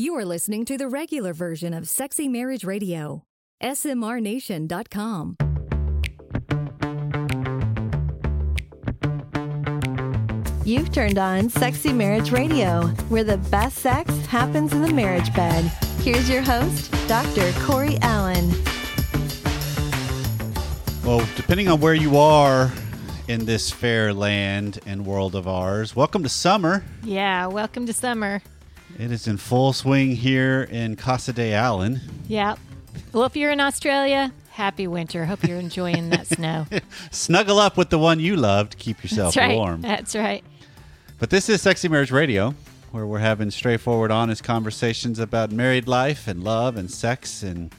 You are listening to the regular version of Sexy Marriage Radio. SMRNation.com. You've turned on Sexy Marriage Radio, where the best sex happens in the marriage bed. Here's your host, Dr. Corey Allen. Well, depending on where you are in this fair land and world of ours, welcome to summer. Yeah, welcome to summer. It is in full swing here in Casa de Allen. Yeah. Well, if you're in Australia, happy winter. Hope you're enjoying that snow. Snuggle up with the one you love to keep yourself That's right. warm. That's right. But this is Sexy Marriage Radio, where we're having straightforward, honest conversations about married life and love and sex and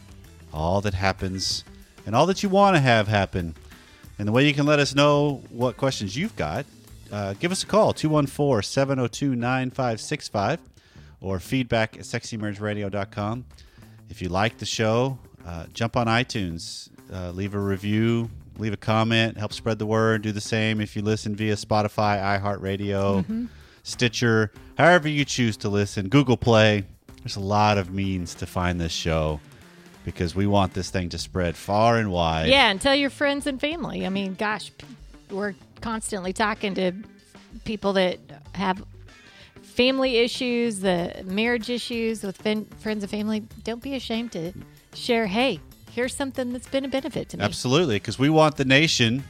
all that happens and all that you want to have happen. And the way you can let us know what questions you've got, uh, give us a call 214 702 9565 or feedback at sexymarriageradio.com. If you like the show, uh, jump on iTunes, uh, leave a review, leave a comment, help spread the word. Do the same if you listen via Spotify, iHeartRadio, Stitcher, however you choose to listen, Google Play. There's a lot of means to find this show because we want this thing to spread far and wide. Yeah, and tell your friends and family. I mean, gosh, we're constantly talking to people that have family issues, the marriage issues with fin- friends and family. Don't be ashamed to share. Hey, here's something that's been a benefit to me. Absolutely, because we want the nation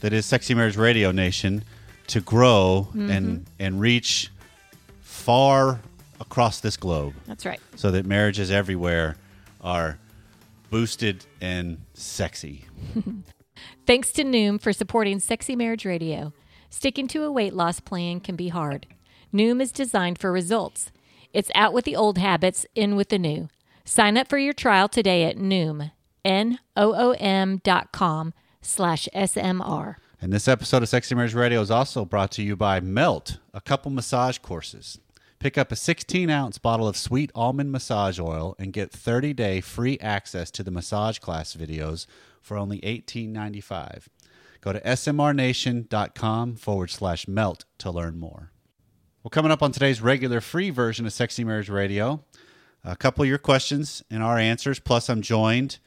that is Sexy Marriage Radio Nation to grow and mm-hmm. and reach far across this globe, That's right. so that marriages everywhere are boosted and sexy. Thanks to Noom for supporting Sexy Marriage Radio. Sticking to a weight loss plan can be hard. Noom is designed for results. It's out with the old habits, in with the new. Sign up for your trial today at Noom, N-O-O-M dot com slash S-M-R. And this episode of Sexy Marriage Radio is also brought to you by Melt, a couple massage courses. Pick up a 16 ounce bottle of sweet almond massage oil and get 30 day free access to the massage class videos for only $18.95. Go to smrnation.com forward slash melt to learn more. Well, coming up on today's regular free version of Sexy Marriage Radio, a couple of your questions and our answers. Plus, I'm joined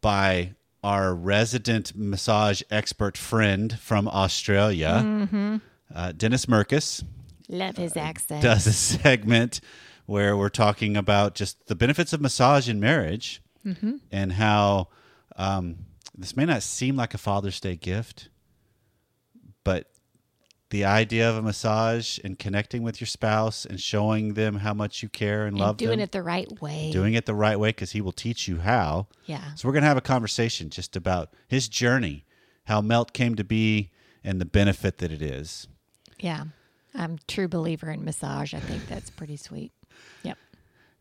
by our resident massage expert friend from Australia, uh, Dennis Merkus, Love his accent. does a segment where we're talking about just the benefits of massage in marriage and how um, this may not seem like a Father's Day gift, but the idea of a massage and connecting with your spouse and showing them how much you care and, and love doing them, it the right way. doing it the right way because he will teach you how. yeah. So we're going to have a conversation just about his journey, how Melt came to be, and the benefit that it is. Yeah. I'm a true believer in massage. I think that's pretty sweet. Yep.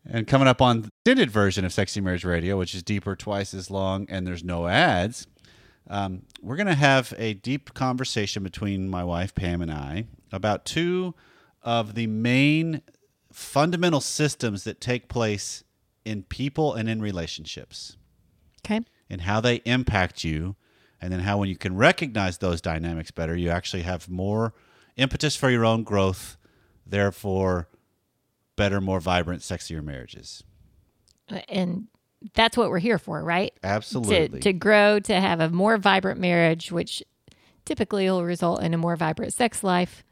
And coming up on the extended version of Sexy Marriage Radio, which is deeper, twice as long, and there's no ads, um, we're going to have a deep conversation between my wife, Pam, and I about two of the main fundamental systems that take place in people and in relationships. Okay. and how they impact you, and then how when you can recognize those dynamics better, you actually have more impetus for your own growth, therefore, better, more vibrant, sexier marriages. And that's what we're here for, right? Absolutely. to, to grow, to have a more vibrant marriage, which typically will result in a more vibrant sex life.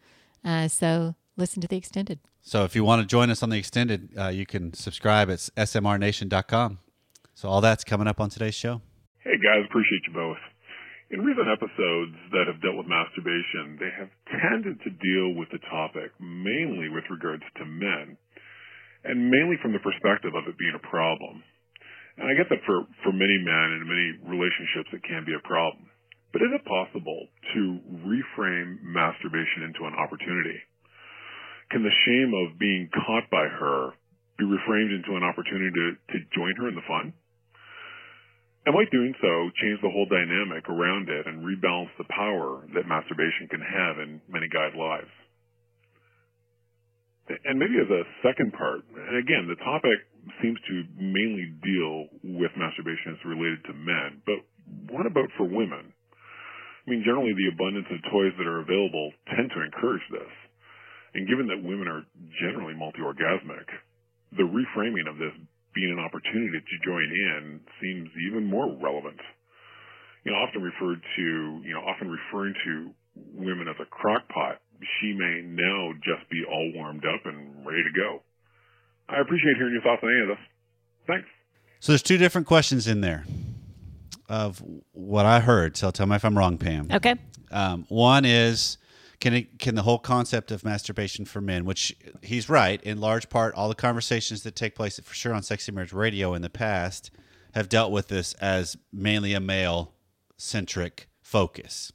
Uh, so listen to the extended. so, if you want to join us on the extended, uh, you can subscribe at smrnation.com. So, all that's coming up on today's show. Hey guys, appreciate you both. In recent episodes that have dealt with masturbation, they have tended to deal with the topic mainly with regards to men, and mainly from the perspective of it being a problem. And I get that for, for many men and many relationships it can be a problem. But is it possible to reframe masturbation into an opportunity? Can the shame of being caught by her be reframed into an opportunity to, to join her in the fun? And might doing so change the whole dynamic around it and rebalance the power that masturbation can have in many guys' lives? And maybe as a second part, and again, the topic seems to mainly deal with masturbation as related to men, but what about for women? I mean, generally the abundance of toys that are available tend to encourage this. And given that women are generally multi-orgasmic, the reframing of this being an opportunity to join in seems even more relevant. You know, often referred to, you know, often referring to women as a crockpot, she may now just be all warmed up and ready to go. I appreciate hearing your thoughts on any of this. Thanks. So there's two different questions in there of what I heard. So tell me if I'm wrong, Pam. Okay. Um, one is can it can the whole concept of masturbation for men, which he's right in large part, all the conversations that take place for sure on Sexy Marriage Radio in the past have dealt with this as mainly a male centric focus,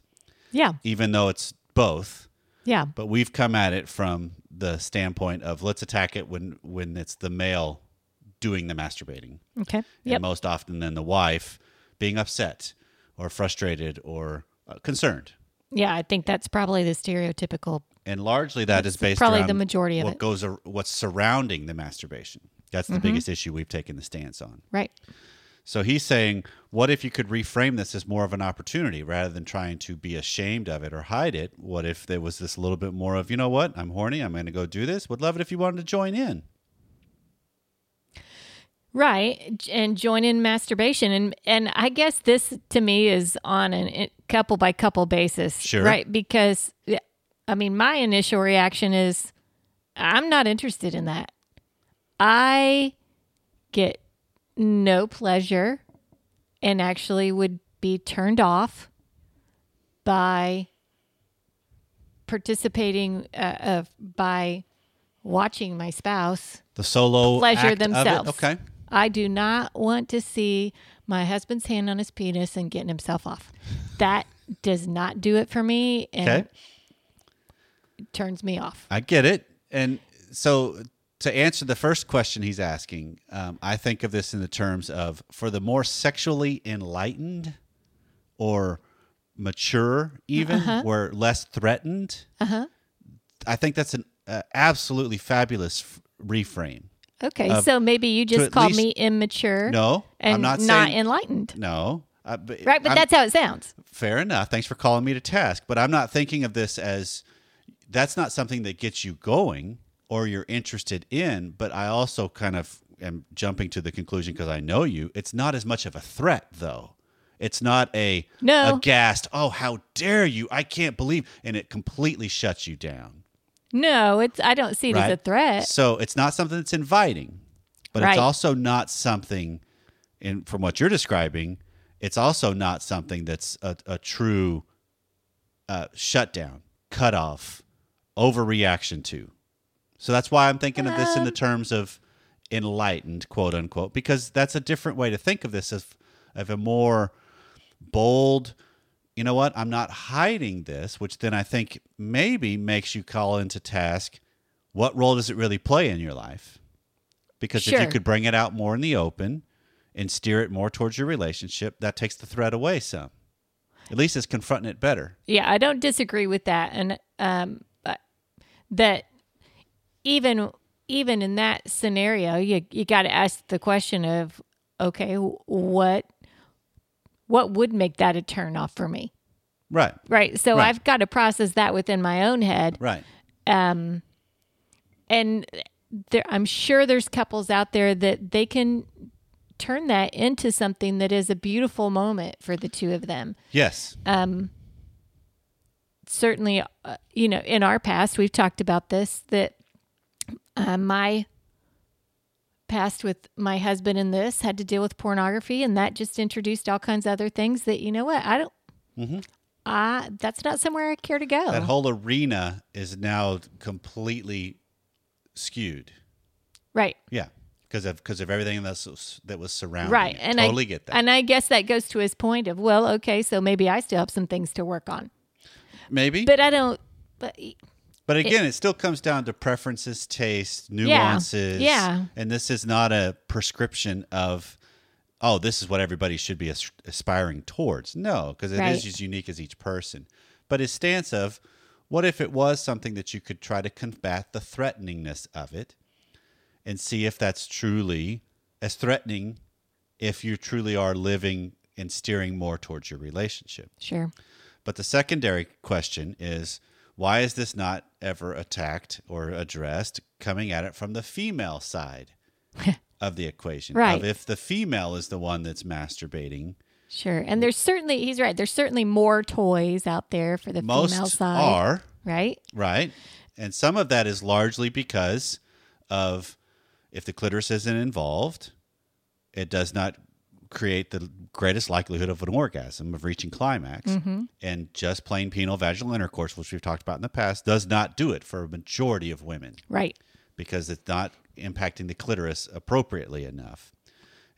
Yeah. even though it's both. Yeah. But we've come at it from the standpoint of let's attack it when when it's the male doing the masturbating, Okay. and most often then the wife being upset or frustrated or uh, concerned. Yeah, I think that's probably the stereotypical. and largely that is based probably the majority of what it. goes what's surrounding the masturbation. That's the Mm-hmm. biggest issue we've taken the stance on. Right. So he's saying, what if you could reframe this as more of an opportunity rather than trying to be ashamed of it or hide it? What if there was this little bit more of, you know what, I'm horny, I'm going to go do this. Would love it if you wanted to join in. Right. And join in masturbation. And and I guess this to me is on a couple by couple basis. Sure. Right. Because I mean my initial reaction is I'm not interested in that. I get no pleasure and actually would be turned off by participating uh, of by watching my spouse The solo pleasure act of it? themselves. Okay. I do not want to see my husband's hand on his penis and getting himself off. That does not do it for me and Okay. it turns me off. I get it. And so to answer the first question he's asking, um, I think of this in the terms of for the more sexually enlightened or mature, even, Uh-huh. or less threatened. I think that's an uh, absolutely fabulous f- reframe. Okay, Uh, so maybe you just called least- me immature. No, and I'm not saying enlightened. no. Uh, but Right, but I'm- that's how it sounds. fair enough. Thanks for calling me to task. But I'm not thinking of this as that's not something that gets you going or you're interested in. But I also kind of am jumping to the conclusion because I know you. It's not as much of a threat, though. It's not a No. aghast. Oh, how dare you! I can't believe, and it completely shuts you down. No, it's I don't see it as a threat. So it's not something that's inviting, but Right. it's also not something, in from what you're describing, it's also not something that's a, a true uh, shutdown, cut off, overreaction to. So that's why I'm thinking of this in the terms of enlightened, quote unquote, because that's a different way to think of this as of a more bold. You know what? I'm not hiding this, which then I think maybe makes you call into task what role does it really play in your life? Because if you could bring it out more in the open and steer it more towards your relationship, that takes the threat away some. At least it's confronting it better. Yeah, I don't disagree with that, and um, that even even in that scenario, you you got to ask the question of, okay, what what would make that a turn off for me, Right. right? So Right. I've got to process that within my own head, Right. um, and there, I'm sure there's couples out there that they can turn that into something that is a beautiful moment for the two of them Yes. um, certainly, uh, you know, in our past, we've talked about this that uh, my past with my husband in this had to deal with pornography, and that just introduced all kinds of other things that, you know what, I don't, Mm-hmm. that's not somewhere I care to go. That whole arena is now completely skewed. right. Yeah. Because of because of everything that's that was surrounding. Right. it. And totally I, get that. And I guess that goes to his point of, well, okay, so maybe I still have some things to work on. Maybe. But I don't, but But again, it, still comes down to preferences, taste, nuances. yeah. And this is not a prescription of, oh, this is what everybody should be as- aspiring towards. No, because it is Right. as unique as each person. But his stance of, what if it was something that you could try to combat the threateningness of it and see if that's truly as threatening if you truly are living and steering more towards your relationship? sure. But the secondary question is why is this not ever attacked or addressed coming at it from the female side? of the equation. Right. Of if the female is the one that's masturbating, Sure. And there's certainly, he's right, there's certainly more toys out there for the female most side. are Right? right, and some of that is largely because of if the clitoris isn't involved, it does not create the greatest likelihood of an orgasm of reaching climax Mm-hmm. and just plain penile vaginal intercourse which we've talked about in the past does not do it for a majority of women Right. because it's not impacting the clitoris appropriately enough.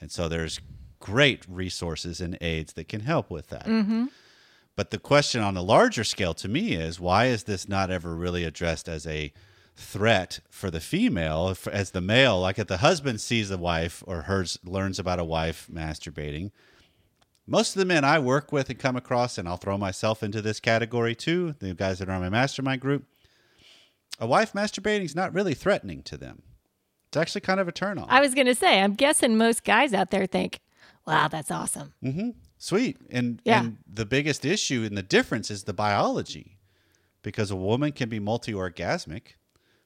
And so there's great resources and aids that can help with that. But the question on a larger scale to me is why is this not ever really addressed as a threat for the female if, as the male like if the husband sees the wife or hers learns about a wife masturbating most of the men I work with and come across, and I'll throw myself into this category too, the guys that are on my mastermind group, a wife masturbating is not really threatening to them. It's actually kind of a turn on. I was going to say, I'm guessing most guys out there think, wow, that's awesome. Mm-hmm. Sweet. And Yeah. and the biggest issue and the difference is the biology. Because a woman can be multi orgasmic,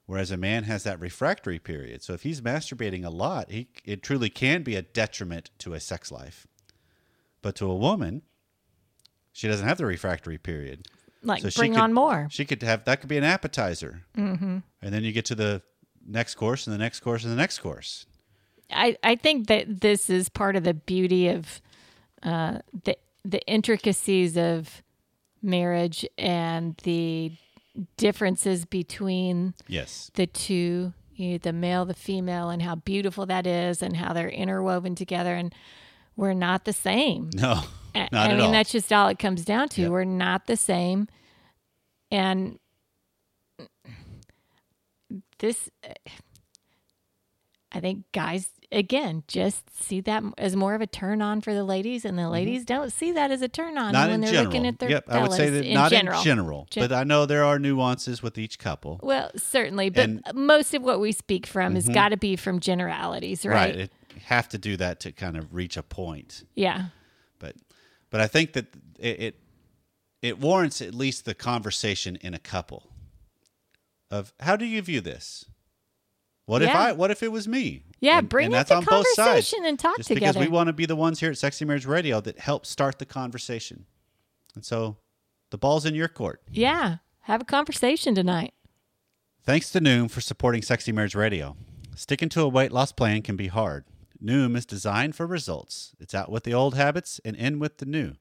whereas a man has that refractory period. So if he's masturbating a lot, he it truly can be a detriment to a sex life. But to a woman, she doesn't have the refractory period. Like, So she bring could- on more. She could have that could be an appetizer, mm-hmm. and then you get to the next course and the next course and the next course. I, I think that this is part of the beauty of uh, the the intricacies of marriage and the differences between Yes, the two, you know, the male, the female, and how beautiful that is, and how they're interwoven together. And we're not the same. no, not I at mean, all. that's just all it comes down to. Yep. We're not the same. And this, I think guys, again, just see that as more of a turn on for the ladies, and the ladies don't see that as a turn on Mm-hmm. not when in they're general. looking at their yep, I would say that in not general. in general, Gen- but I know there are nuances with each couple. Well, certainly, but And- Mm-hmm. most of what we speak from has got to be from generalities, right? It have to do that to kind of reach a point. Yeah. But but I think that it, it it warrants at least the conversation in a couple of how do you view this? What if I what if it was me? Yeah, And- bring and that's the on both sides. conversation and talk together. Just because we want to be the ones here at Sexy Marriage Radio that help start the conversation. And so the ball's in your court. Yeah. Have a conversation tonight. Thanks to Noom for supporting Sexy Marriage Radio. Sticking to a weight loss plan can be hard. Noom is designed for results. It's out with the old habits and in with the new.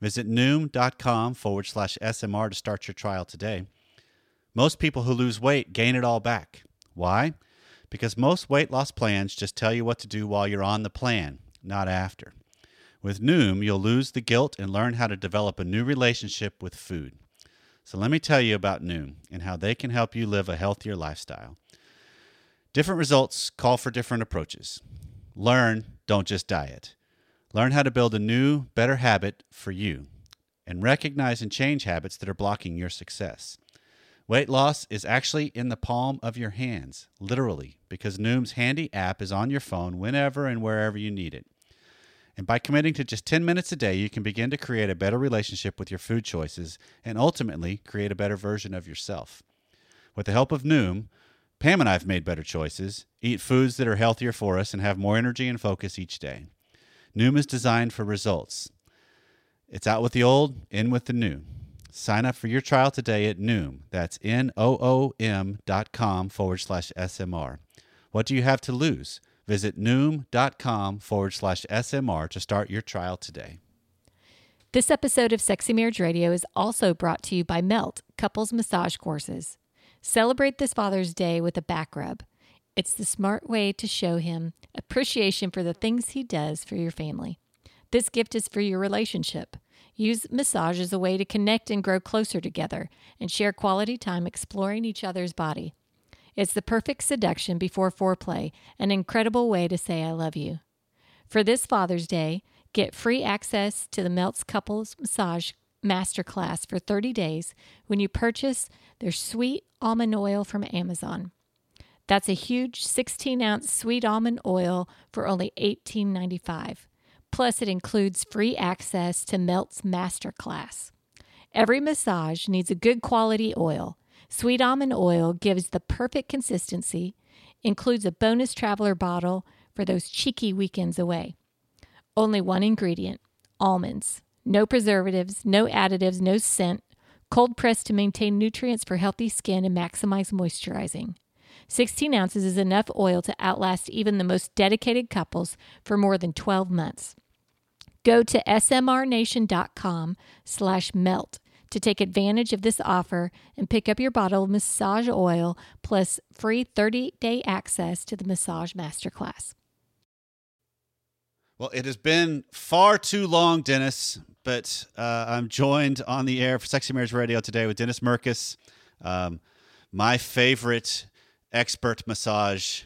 Visit Noom.com forward slash SMR to start your trial today. Most people who lose weight gain it all back. Why? Because most weight loss plans just tell you what to do while you're on the plan, not after. With Noom, you'll lose the guilt and learn how to develop a new relationship with food. So let me tell you about Noom and how they can help you live a healthier lifestyle. Different results call for different approaches. Learn, don't just diet. Learn how to build a new, better habit for you and recognize and change habits that are blocking your success. Weight loss is actually in the palm of your hands, literally, because Noom's handy app is on your phone whenever and wherever you need it. And by committing to just 10 minutes a day, you can begin to create a better relationship with your food choices and ultimately create a better version of yourself. With the help of Noom, Pam and I have made better choices, eat foods that are healthier for us, and have more energy and focus each day. Noom is designed for results. It's out with the old, in with the new. Sign up for your trial today at Noom. That's N O O M dot com forward slash SMR. What do you have to lose? Visit Noom.com forward slash SMR to start your trial today. This episode of Sexy Marriage Radio is also brought to you by Melt Couples Massage Courses. Celebrate this Father's Day with a back rub. It's the smart way to show him appreciation for the things he does for your family. This gift is for your relationship. Use massage as a way to connect and grow closer together and share quality time exploring each other's body. It's the perfect seduction before foreplay, an incredible way to say I love you. For this Father's Day, get free access to the Melts Couples Massage Masterclass for 30 days when you purchase their sweet almond oil from Amazon. That's a huge 16 ounce sweet almond oil for only $18.95. Plus, it includes free access to Melt's Masterclass. Every massage needs a good quality oil. Sweet almond oil gives the perfect consistency, includes a bonus traveler bottle for those cheeky weekends away. Only one ingredient almonds. No preservatives, no additives, no scent. Cold pressed to maintain nutrients for healthy skin and maximize moisturizing. 16 ounces is enough oil to outlast even the most dedicated couples for more than 12 months. Go to smrnation.com slash melt to take advantage of this offer and pick up your bottle of massage oil plus free 30-day access to the massage masterclass. Well, it has been far too long, Dennis, but uh, I'm joined on the air for Sexy Marriage Radio today with Dennis Merkus, um, my favorite expert massage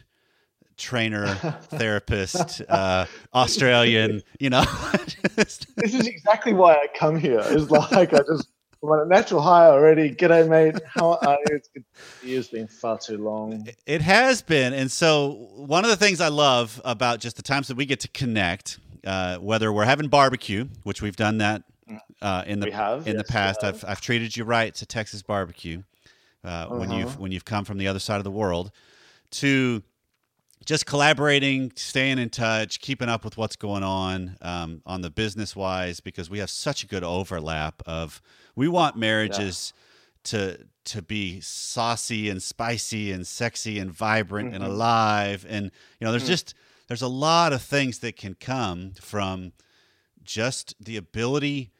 trainer, therapist, uh, Australian, you know. this is exactly why I come here. It's like I just I'm on a natural high already. G'day, mate. How are you? It's, it's been far too long. It has been. And so, one of the things I love about just the times that we get to connect, uh, whether we're having barbecue, which we've done that uh, in the have, in yes, the past, I've, I've treated you right to Texas barbecue uh, uh-huh. when you've when you've come from the other side of the world, to just collaborating, staying in touch, keeping up with what's going on um, on the business wise, because we have such a good overlap of we want marriages yeah. to to be saucy and spicy and sexy and vibrant mm-hmm. and alive, and you know, there's mm. just there's a lot of things that can come from just the ability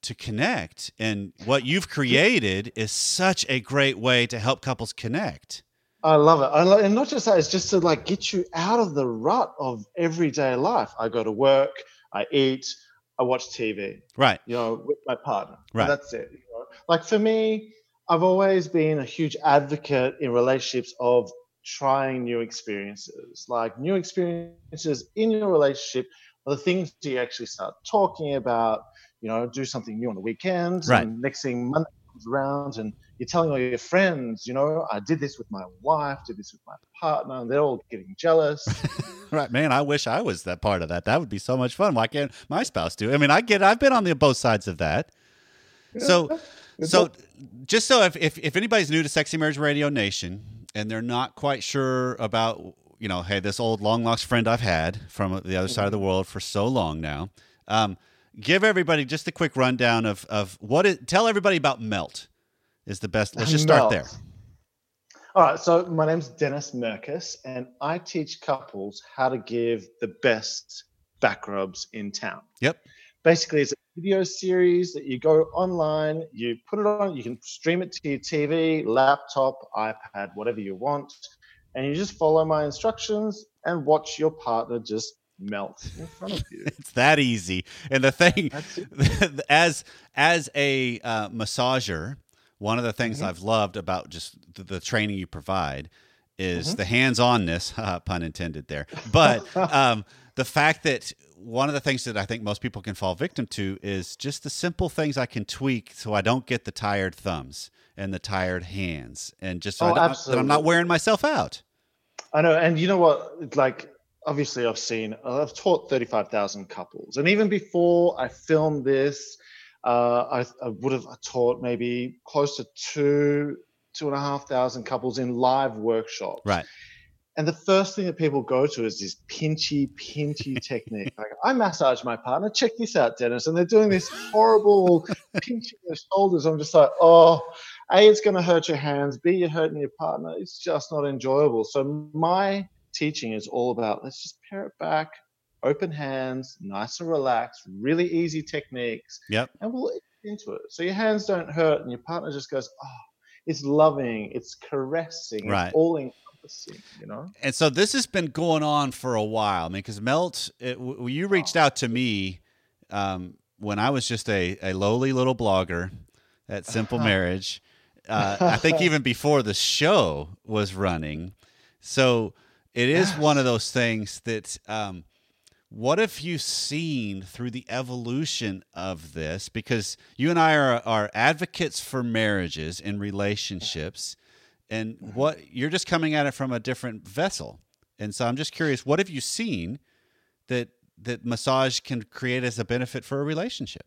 to connect, and what you've created is such a great way to help couples connect. I love it. I love, and not just that, it's just to like get you out of the rut of everyday life. I go to work, I eat, I watch TV. Right. You know, with my partner. Right. that's it. You know? Like for me, I've always been a huge advocate in relationships of trying new experiences. Like new experiences in your relationship are the things you actually start talking about. You know, do something new on the weekends. Right. And next thing Monday comes around and you're telling all your friends, you know, I did this with my wife, did this with my partner, and they're all getting jealous. right, man. I wish I was that part of that. That would be so much fun. Why can't my spouse do? I mean, I get. I've been on the both sides of that. So, so just so if, if if anybody's new to Sexy Marriage Radio Nation and they're not quite sure about you know, hey, this old long lost friend I've had from the other side of the world for so long now. Um, give everybody just a quick rundown of of what it. Tell everybody about Melt is the best. Let's just start there. All right. So my name's Dennis Merkus, and I teach couples how to give the best back rubs in town. Yep. Basically, it's a video series that you go online, you put it on, you can stream it to your TV, laptop, iPad, whatever you want, and you just follow my instructions and watch your partner just melt in front of you. it's that easy. And the thing, as as a uh, massager, one of the things mm-hmm. I've loved about just the, the training you provide is mm-hmm. the hands-onness, pun intended there. But um, the fact that one of the things that I think most people can fall victim to is just the simple things I can tweak so I don't get the tired thumbs and the tired hands, and just so oh, that I'm not wearing myself out. I know, and you know what? It's like, obviously, I've seen, I've taught thirty-five thousand couples, and even before I filmed this, uh, I, I, would have taught maybe close to two, two and a half thousand couples in live workshops. Right. And the first thing that people go to is this pinchy, pinchy technique. Like, I massage my partner. Check this out, Dennis. And they're doing this horrible pinching their shoulders. I'm just like, oh, A, it's going to hurt your hands. B, you're hurting your partner. It's just not enjoyable. So my teaching is all about let's just pare it back, open hands, nice and relaxed, really easy techniques. Yep. And we'll into it. So your hands don't hurt and your partner just goes, oh, it's loving, it's caressing, right. it's all encompassing, you know? And so this has been going on for a while. I mean, because Melt, it, you reached out to me um, when I was just a, a lowly little blogger at Simple Marriage. Uh, I think even before the show was running. So it is one of those things that um, what have you seen through the evolution of this? Because you and I are, are advocates for marriages and relationships, and mm-hmm. what you're just coming at it from a different vessel. And so I'm just curious, what have you seen that that massage can create as a benefit for a relationship?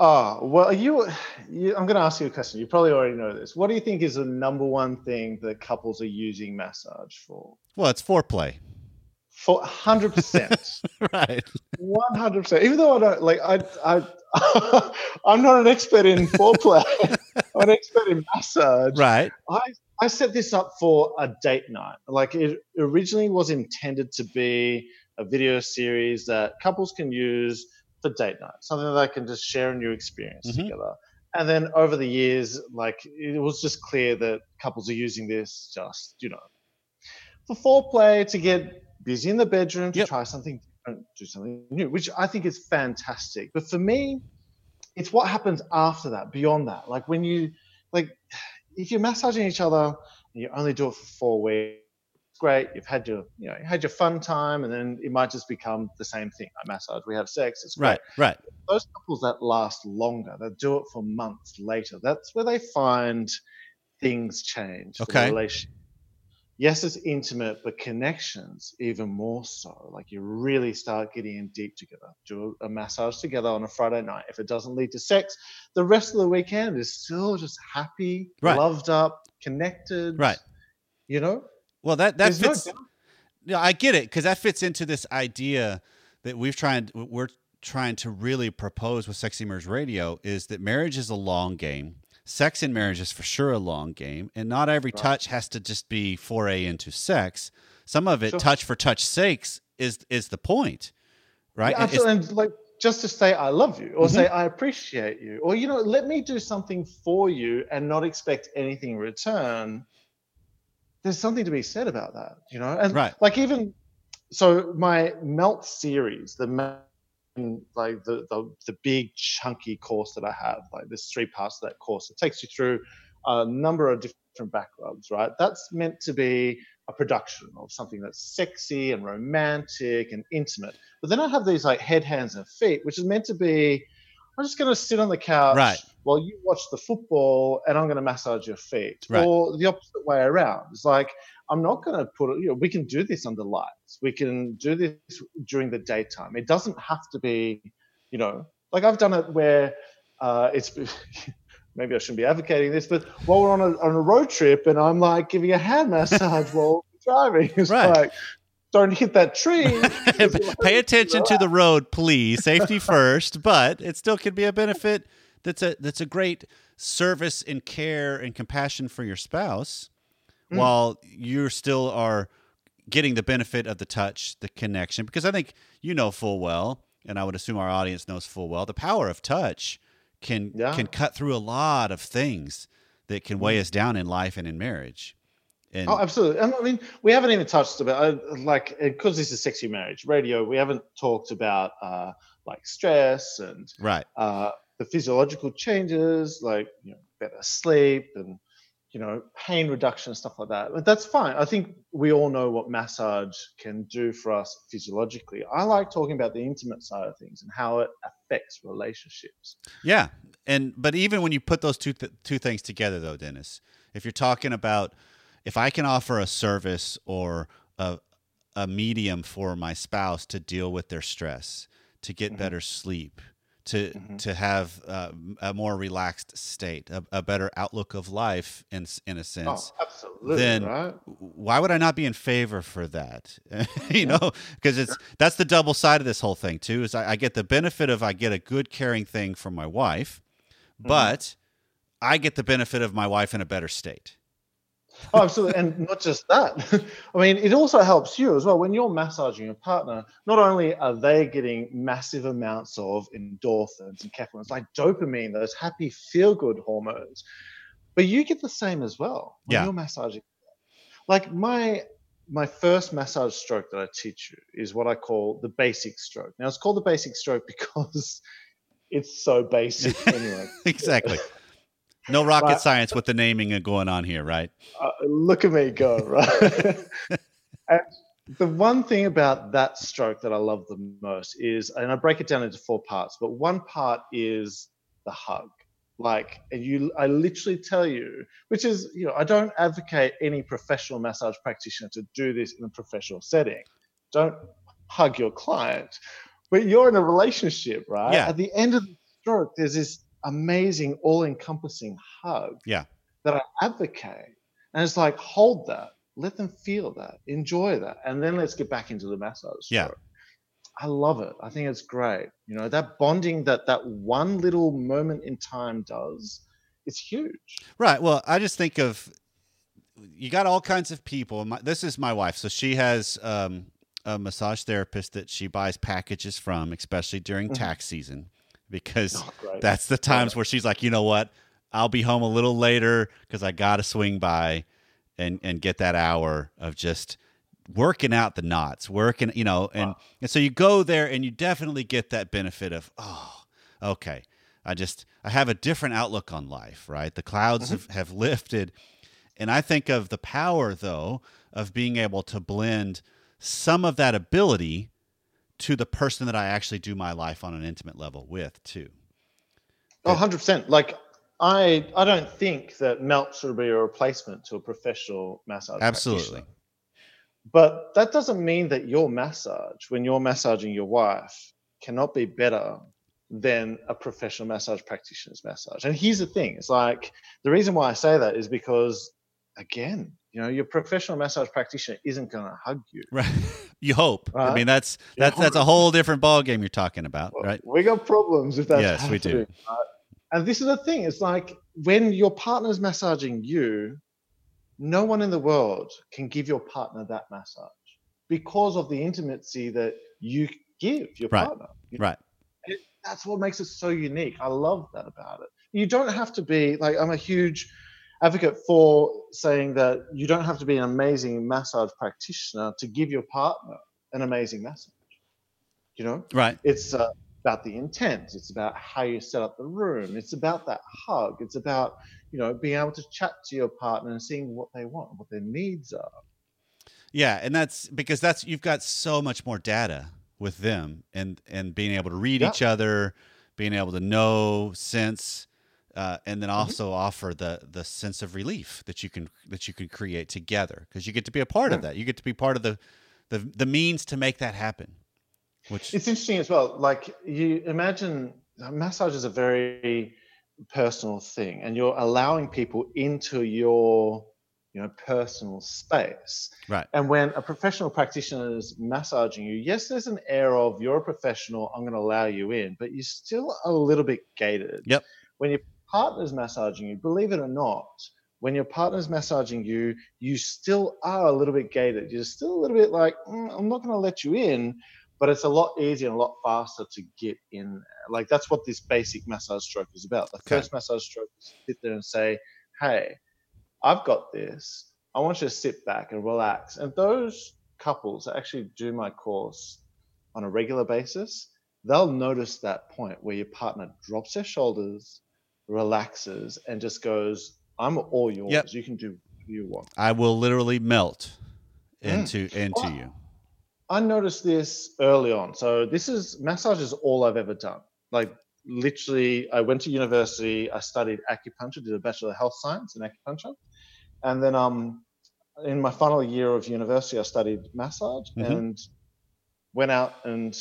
Oh, well, you, you I'm going to ask you a question. You probably already know this. What do you think is the number one thing that couples are using massage for? Well, it's foreplay for hundred percent, right. one hundred percent. Even though I don't like, I, I, I'm not an expert in foreplay. I'm an expert in massage. Right. I, I set this up for a date night. Like it originally was intended to be a video series that couples can use for date night, something that they can just share a new experience Mhm. together. And then over the years, like it was just clear that couples are using this just, you know, for foreplay to get busy in the bedroom, to Yep. try something different, do something new, which I think is fantastic. But for me, it's what happens after that, beyond that. Like when you, like, if you're massaging each other and you only do it for four weeks, great. You've had your, you know, you had your fun time, and then it might just become the same thing. I massage, we have sex, it's great Right. Right. those couples that last longer, that do it for months later, that's where they find things change. for the Okay. relationship. Yes, it's intimate, but connections even more so. Like you really start getting in deep together. Do a, massage together on a Friday night. If it doesn't lead to sex, the rest of the weekend is still just happy, Right. loved up, connected. Right. You know, Well, that that There's no fits. Yeah, I get it because that fits into this idea that we've tried. We're trying to really propose with Sexy Marriage Radio is that marriage is a long game. Sex in marriage is for sure a long game, and not every touch has to just be foray into sex. Some of it, Sure. touch for touch sakes, is is the point, right? Yeah, And absolutely. And like just to say I love you or Mhm. say I appreciate you or you know let me do something for you and not expect anything in return. There's something to be said about that, you know. And Right. like even so, my melt series, the like the, the the big chunky course that I have, like there's three parts of that course. It takes you through a number of different backgrounds, right? That's meant to be a production of something that's sexy and romantic and intimate. But then I have these like head, hands, and feet, which is meant to be I'm just going to sit on the couch Right. while you watch the football and I'm going to massage your feet. Right. Or the opposite way around. It's like, I'm not going to put it, you know, we can do this under lights. We can do this during the daytime. It doesn't have to be, you know, like I've done it where uh, it's, maybe I shouldn't be advocating this, but while we're on a, on a road trip and I'm like giving a hand massage while driving, it's Right. like, don't hit that tree. Pay attention to the road, please. Safety first, but it still could be a benefit. That's a that's a great service and care and compassion for your spouse, Mm. while you still are getting the benefit of the touch, the connection. Because I think you know full well, and I would assume our audience knows full well, the power of touch can Yeah. can cut through a lot of things that can weigh us down in life and in marriage. And Oh, absolutely. And I mean, we haven't even touched about uh, like because this is sexy marriage radio. We haven't talked about uh, like stress and right, uh, the physiological changes, like you know, better sleep and you know, pain reduction and stuff like that. But that's fine. I think we all know what massage can do for us physiologically. I like talking about the intimate side of things and how it affects relationships. Yeah, and but even when you put those two th- two things together, though, Dennis, if you're talking about if I can offer a service or a a medium for my spouse to deal with their stress, to get Mhm. better sleep, to Mhm. to have uh, a more relaxed state, a, a better outlook of life, in in a sense. Oh, absolutely. then right? why would I not be in favor for that? you know, because it's that's the double side of this whole thing too. Is I, I get the benefit of I get a good caring thing from my wife, Mm-hmm. but I get the benefit of my wife in a better state. Oh, absolutely. and not just that. I mean, it also helps you as well. When you're massaging your partner, not only are they getting massive amounts of endorphins and caffeine, like dopamine, those happy feel good hormones, but you get the same as well when Yeah. you're massaging. Like my my first massage stroke that I teach you is what I call the basic stroke. Now it's called the basic stroke because it's so basic anyway. exactly. No rocket Right. science with the naming going on here, right? uh, look at me go, right? and the one thing about that stroke that I love the most is, and I break it down into four parts, but one part is the hug. Like, and you, I literally tell you, which is, you know, I don't advocate any professional massage practitioner to do this in a professional setting. Don't hug your client, but you're in a relationship, right? Yeah. At the end of the stroke, there's this amazing, all encompassing hug Yeah. that I advocate. And it's like, hold that. let them feel that, enjoy that, and then let's get back into the massage. Yeah. story. I love it. I think it's great. You know, that bonding that that one little moment in time does, it's huge. Right. Well, I just think of you got all kinds of people. My, this is my wife, so she has um, a massage therapist that she buys packages from, especially during Mhm. tax season, because great. that's the times where she's like, you know what, I'll be home a little later because I got to swing by and and get that hour of just working out the knots, working, you know, and and so you go there and you definitely get that benefit of oh, okay, I just I have a different outlook on life, right? The clouds mm-hmm. have, have lifted. And I think of the power though of being able to blend some of that ability to the person that I actually do my life on an intimate level with too. Oh, 100%. Like, I I don't think that Melt should be a replacement to a professional massage. Absolutely. But that doesn't mean that your massage, when you're massaging your wife, cannot be better than a professional massage practitioner's massage. And here's the thing: it's like the reason why I say that is because, again, you know, your professional massage practitioner isn't going to hug you. Right. you hope. I mean that's that's that's a whole different ball game you're talking about, Well, right? We got problems if that's Yes, we do. right? And this is the thing: it's like when your partner's massaging you, no one in the world can give your partner that massage because of the intimacy that you give your Right. partner. Right. it, that's what makes it so unique. I love that about it. You don't have to be like I'm a huge advocate for saying that you don't have to be an amazing massage practitioner to give your partner an amazing massage. You know, Right. it's uh, about the intent. It's about how you set up the room. It's about that hug. It's about you know being able to chat to your partner and seeing what they want, what their needs are. Yeah, and that's because that's you've got so much more data with them and and being able to read Yeah. each other, being able to know, sense, uh, and Mm-hmm. then also offer the the sense of relief that you can that you can create together because you get to be a part of that. You get to be part of the the the means to make that happen. Which It's interesting as well. Like you imagine, massage is a very personal thing, and you're allowing people into your, you know, personal space. right, And when a professional practitioner is massaging you, yes, there's an air of you're a professional, I'm going to allow you in, but you're still a little bit gated. Yep. When your partner's massaging you, believe it or not, when your partner's massaging you, you still are a little bit gated. You're still a little bit like, "Mm, I'm not going to let you in, but it's a lot easier and a lot faster to get in there. Like that's what this basic massage stroke is about. The Okay. first massage stroke is to sit there and say, Hey, I've got this. I want you to sit back and relax. And those couples that actually do my course on a regular basis, they'll notice that point where your partner drops their shoulders, relaxes, and just goes, I'm all yours. Yep. You can do whatever you want. I will literally melt Mm. into into Well, you. I noticed this early on. So this is massage is all I've ever done. Like literally, I went to university. I studied acupuncture, did a bachelor of health science in acupuncture, and then um, in my final year of university, I studied massage Mhm. and went out and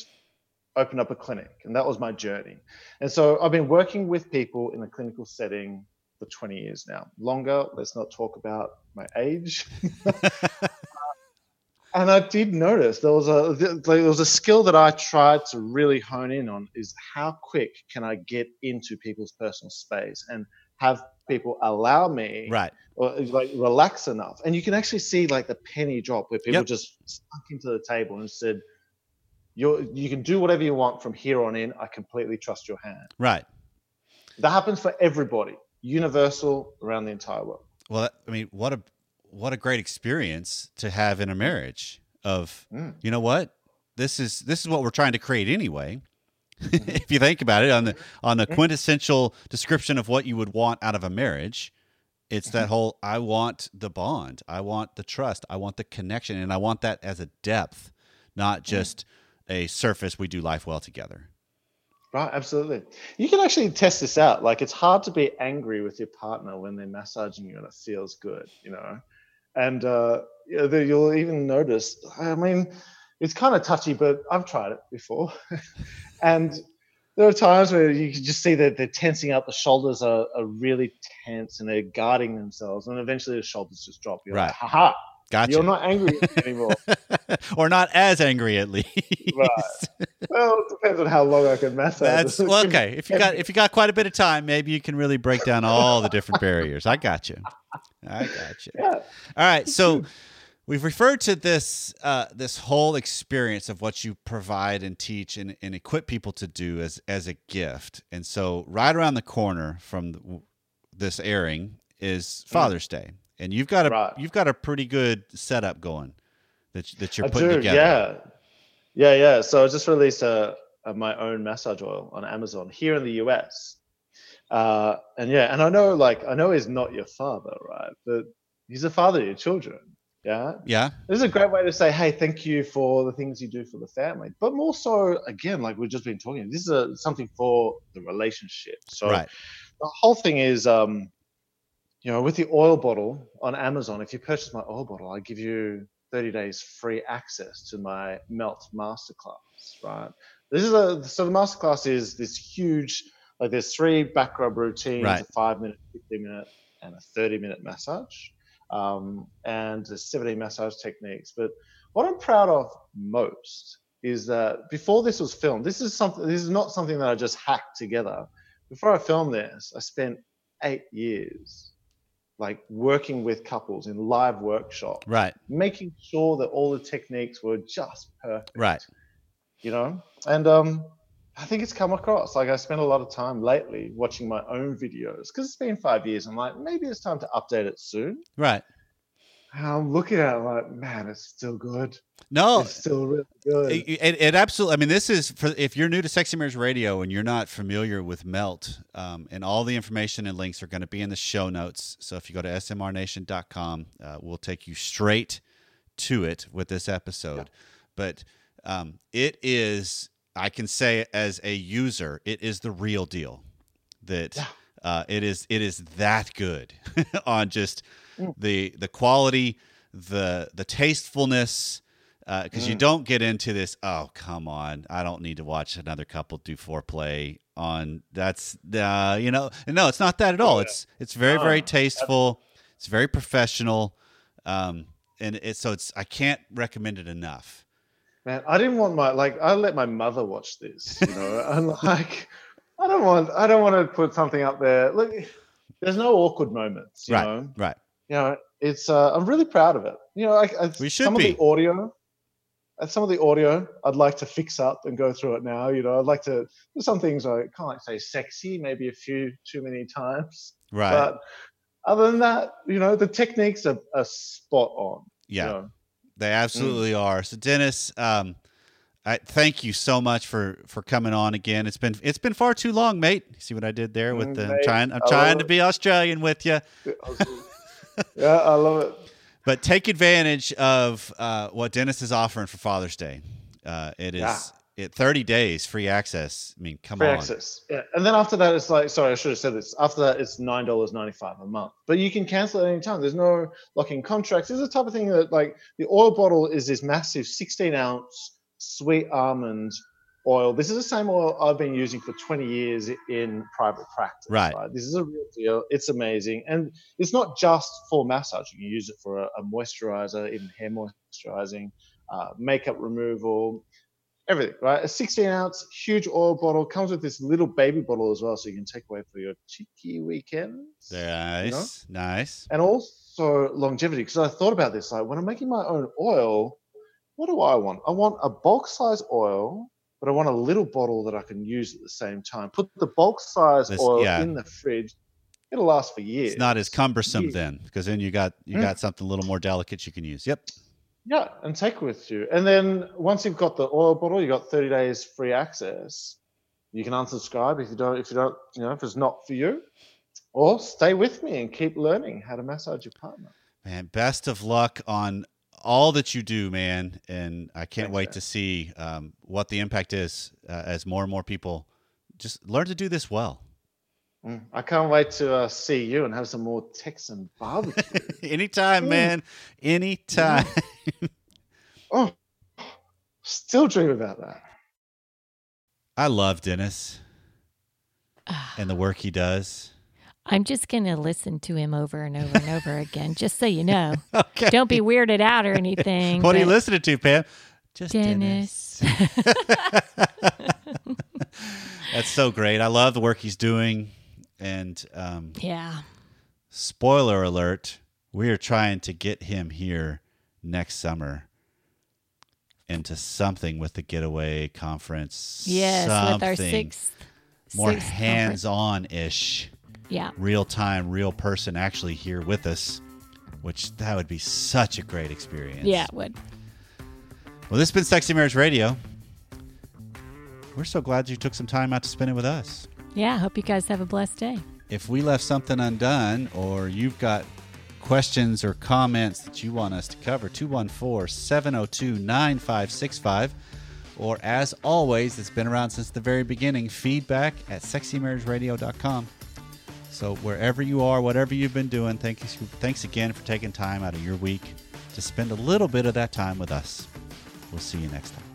opened up a clinic, and that was my journey. And so I've been working with people in a clinical setting for 20 years now. Longer. Let's not talk about my age. Uh, and I did notice there was a there was a skill that I tried to really hone in on is how quick can I get into people's personal space and have people allow me Right. or like relax enough. And you can actually see like the penny drop where people Yep. just sunk into the table and said, "You you can do whatever you want from here on in. I completely trust your hand." Right. That happens for everybody, universal around the entire world. Well, I mean, what a what a great experience to have in a marriage. Of Mm. you know what this is this is what we're trying to create anyway. Mm-hmm. if you think about it, on the on the mm-hmm. quintessential description of what you would want out of a marriage, it's that mm-hmm. whole I want the bond, I want the trust, I want the connection, and I want that as a depth, not just a surface. We do life well together. Right, absolutely. You can actually test this out. Like it's hard to be angry with your partner when they're massaging you and it feels good, you know. And uh, you know, then you'll even notice. I mean, it's kind of touchy, but I've tried it before, and there are times where you can just see that they're tensing up. The shoulders are, are really tense and they're guarding themselves, and eventually the shoulders just drop. You're Right. like, haha, Gotcha. You're not angry anymore. or not as angry at least. right. Well, it depends on how long I can massage. That's well, okay. If you got if you got quite a bit of time, maybe you can really break down all the different barriers. I got you. I got you. Yeah. All right. So we've referred to this uh, this whole experience of what you provide and teach and, and equip people to do as as a gift. And so right around the corner from the, this airing is Father's Day, and you've got a Right. you've got a pretty good setup going that that you're I putting do, together. Yeah, yeah, yeah. So I just released a, a my own massage oil on Amazon here in the US, uh, and yeah, and I know like I know he's not your father, right? But he's a father to your children. Yeah, Yeah. this is a great way to say, hey, thank you for the things you do for the family. But more so, again, like we've just been talking, this is a, something for the relationship. So Right. the whole thing is um you know with the oil bottle on amazon if you purchase my oil bottle i give you 30 days free access to my melt masterclass right? This is a so the masterclass is this huge like there's three back rub routines Right. a five minute 15 minute and a 30 minute massage um, and there's 17 massage techniques. But what i'm proud of most is that before this was filmed this is something this is not something that i just hacked together. Before I filmed this, I spent eight years like working with couples in live workshops, Right. making sure that all the techniques were just perfect. Right. You know? And um I think it's come across. Like I spent a lot of time lately watching my own videos because it's been five years. I'm like, maybe it's time to update it soon. Right. I'm looking at it like, man, it's still good. No, It's still really good. It, it, it absolutely. I mean, this is for if you're new to Sexy Marriage Radio and you're not familiar with Melt, um, and all the information and links are going to be in the show notes. So if you go to smrnation.com, uh, we'll take you straight to it with this episode. But um, it is, I can say as a user, it is the real deal. That Yeah. uh, it is, it is that good on just Mm. the the quality, the the tastefulness because you Mm. don't get into this. Oh, come on! I don't need to watch another couple do foreplay on. That's uh, you know, no, it's not that at all. Oh, yeah. It's it's very very tasteful. It's very professional, um, and it's so it's I can't recommend it enough. Man, I didn't want my like I let my mother watch this, you know, and like I don't want I don't want to put something up there. Look, there's no awkward moments, you right, know. right. You know, it's uh, I'm really proud of it. You know, like I, We should some be. of the audio, uh, some of the audio, I'd like to fix up and go through it now. You know, I'd like to. There's some things I can't like say sexy, maybe a few too many times, Right. but other than that, you know, the techniques are, are spot on. you yeah. know. They Mm. absolutely are. So Dennis, um, I thank you so much for for coming on again. It's been it's been far too long, mate. See what I did there with Mm, the I'm trying I'm I trying to be Australian with you. yeah, I love it. But take advantage of uh, what Dennis is offering for Father's Day. Uh, it is Yeah. it 30 days free access. I mean, come Free on. access. Yeah. And then after that, it's like, sorry, I should have said this. After that, it's $9.95 a month. But you can cancel at any time. There's no locking contracts. This is the type of thing that, like, the oil bottle is this massive 16 ounce sweet almond oil. This is the same oil I've been using for 20 years in private practice. Right. This is a real deal. It's amazing. And it's not just for massage. You can use it for a, a moisturizer, even hair moisturizing, uh, makeup removal, everything, right? A 16 ounce huge oil bottle comes with this little baby bottle as well, so you can take away for your cheeky weekends. Nice. Nice. And also longevity, because I thought about this. Like when I'm making my own oil, what do I want? I want a bulk size oil, but I want a little bottle that I can use at the same time. Put the bulk size This- oil yeah. in the fridge. It'll last for years. It's not as cumbersome Years. then, because then you got you Mm. got something a little more delicate you can use. Yep. Yeah, and take with you. And then once you've got the oil bottle, you got 30 days free access. You can unsubscribe if you don't, if you don't, you know, if it's not for you, or stay with me and keep learning how to massage your partner. Man, best of luck on all that you do, man. And I can't Thanks, wait man. to see um, what the impact is uh, as more and more people just learn to do this well. Mm, I can't wait to uh, see you and have some more Texan barbecue. Anytime, Mm. man. Anytime. oh, still dream about that. I love Dennis and the work he does. I'm just going to listen to him over and over and over again, just so you know. Okay. Don't be weirded out or anything. What are you listening to, Pam? Just Dennis. That's so great. I love the work he's doing. And um, Yeah. spoiler alert, we are trying to get him here next summer into something with the getaway conference. Yes, with our sixth. more hands on ish, Yeah. real time, real person actually here with us, which that would be such a great experience. Yeah, it would. Well, this has been Sexy Marriage Radio. We're so glad you took some time out to spend it with us. Yeah. I hope you guys have a blessed day. If we left something undone or you've got questions or comments that you want us to cover, 214 702 9565. Or as always, it's been around since the very beginning, feedback at sexymarriageradio.com. So wherever you are, whatever you've been doing, thank you, thanks again for taking time out of your week to spend a little bit of that time with us. We'll see you next time.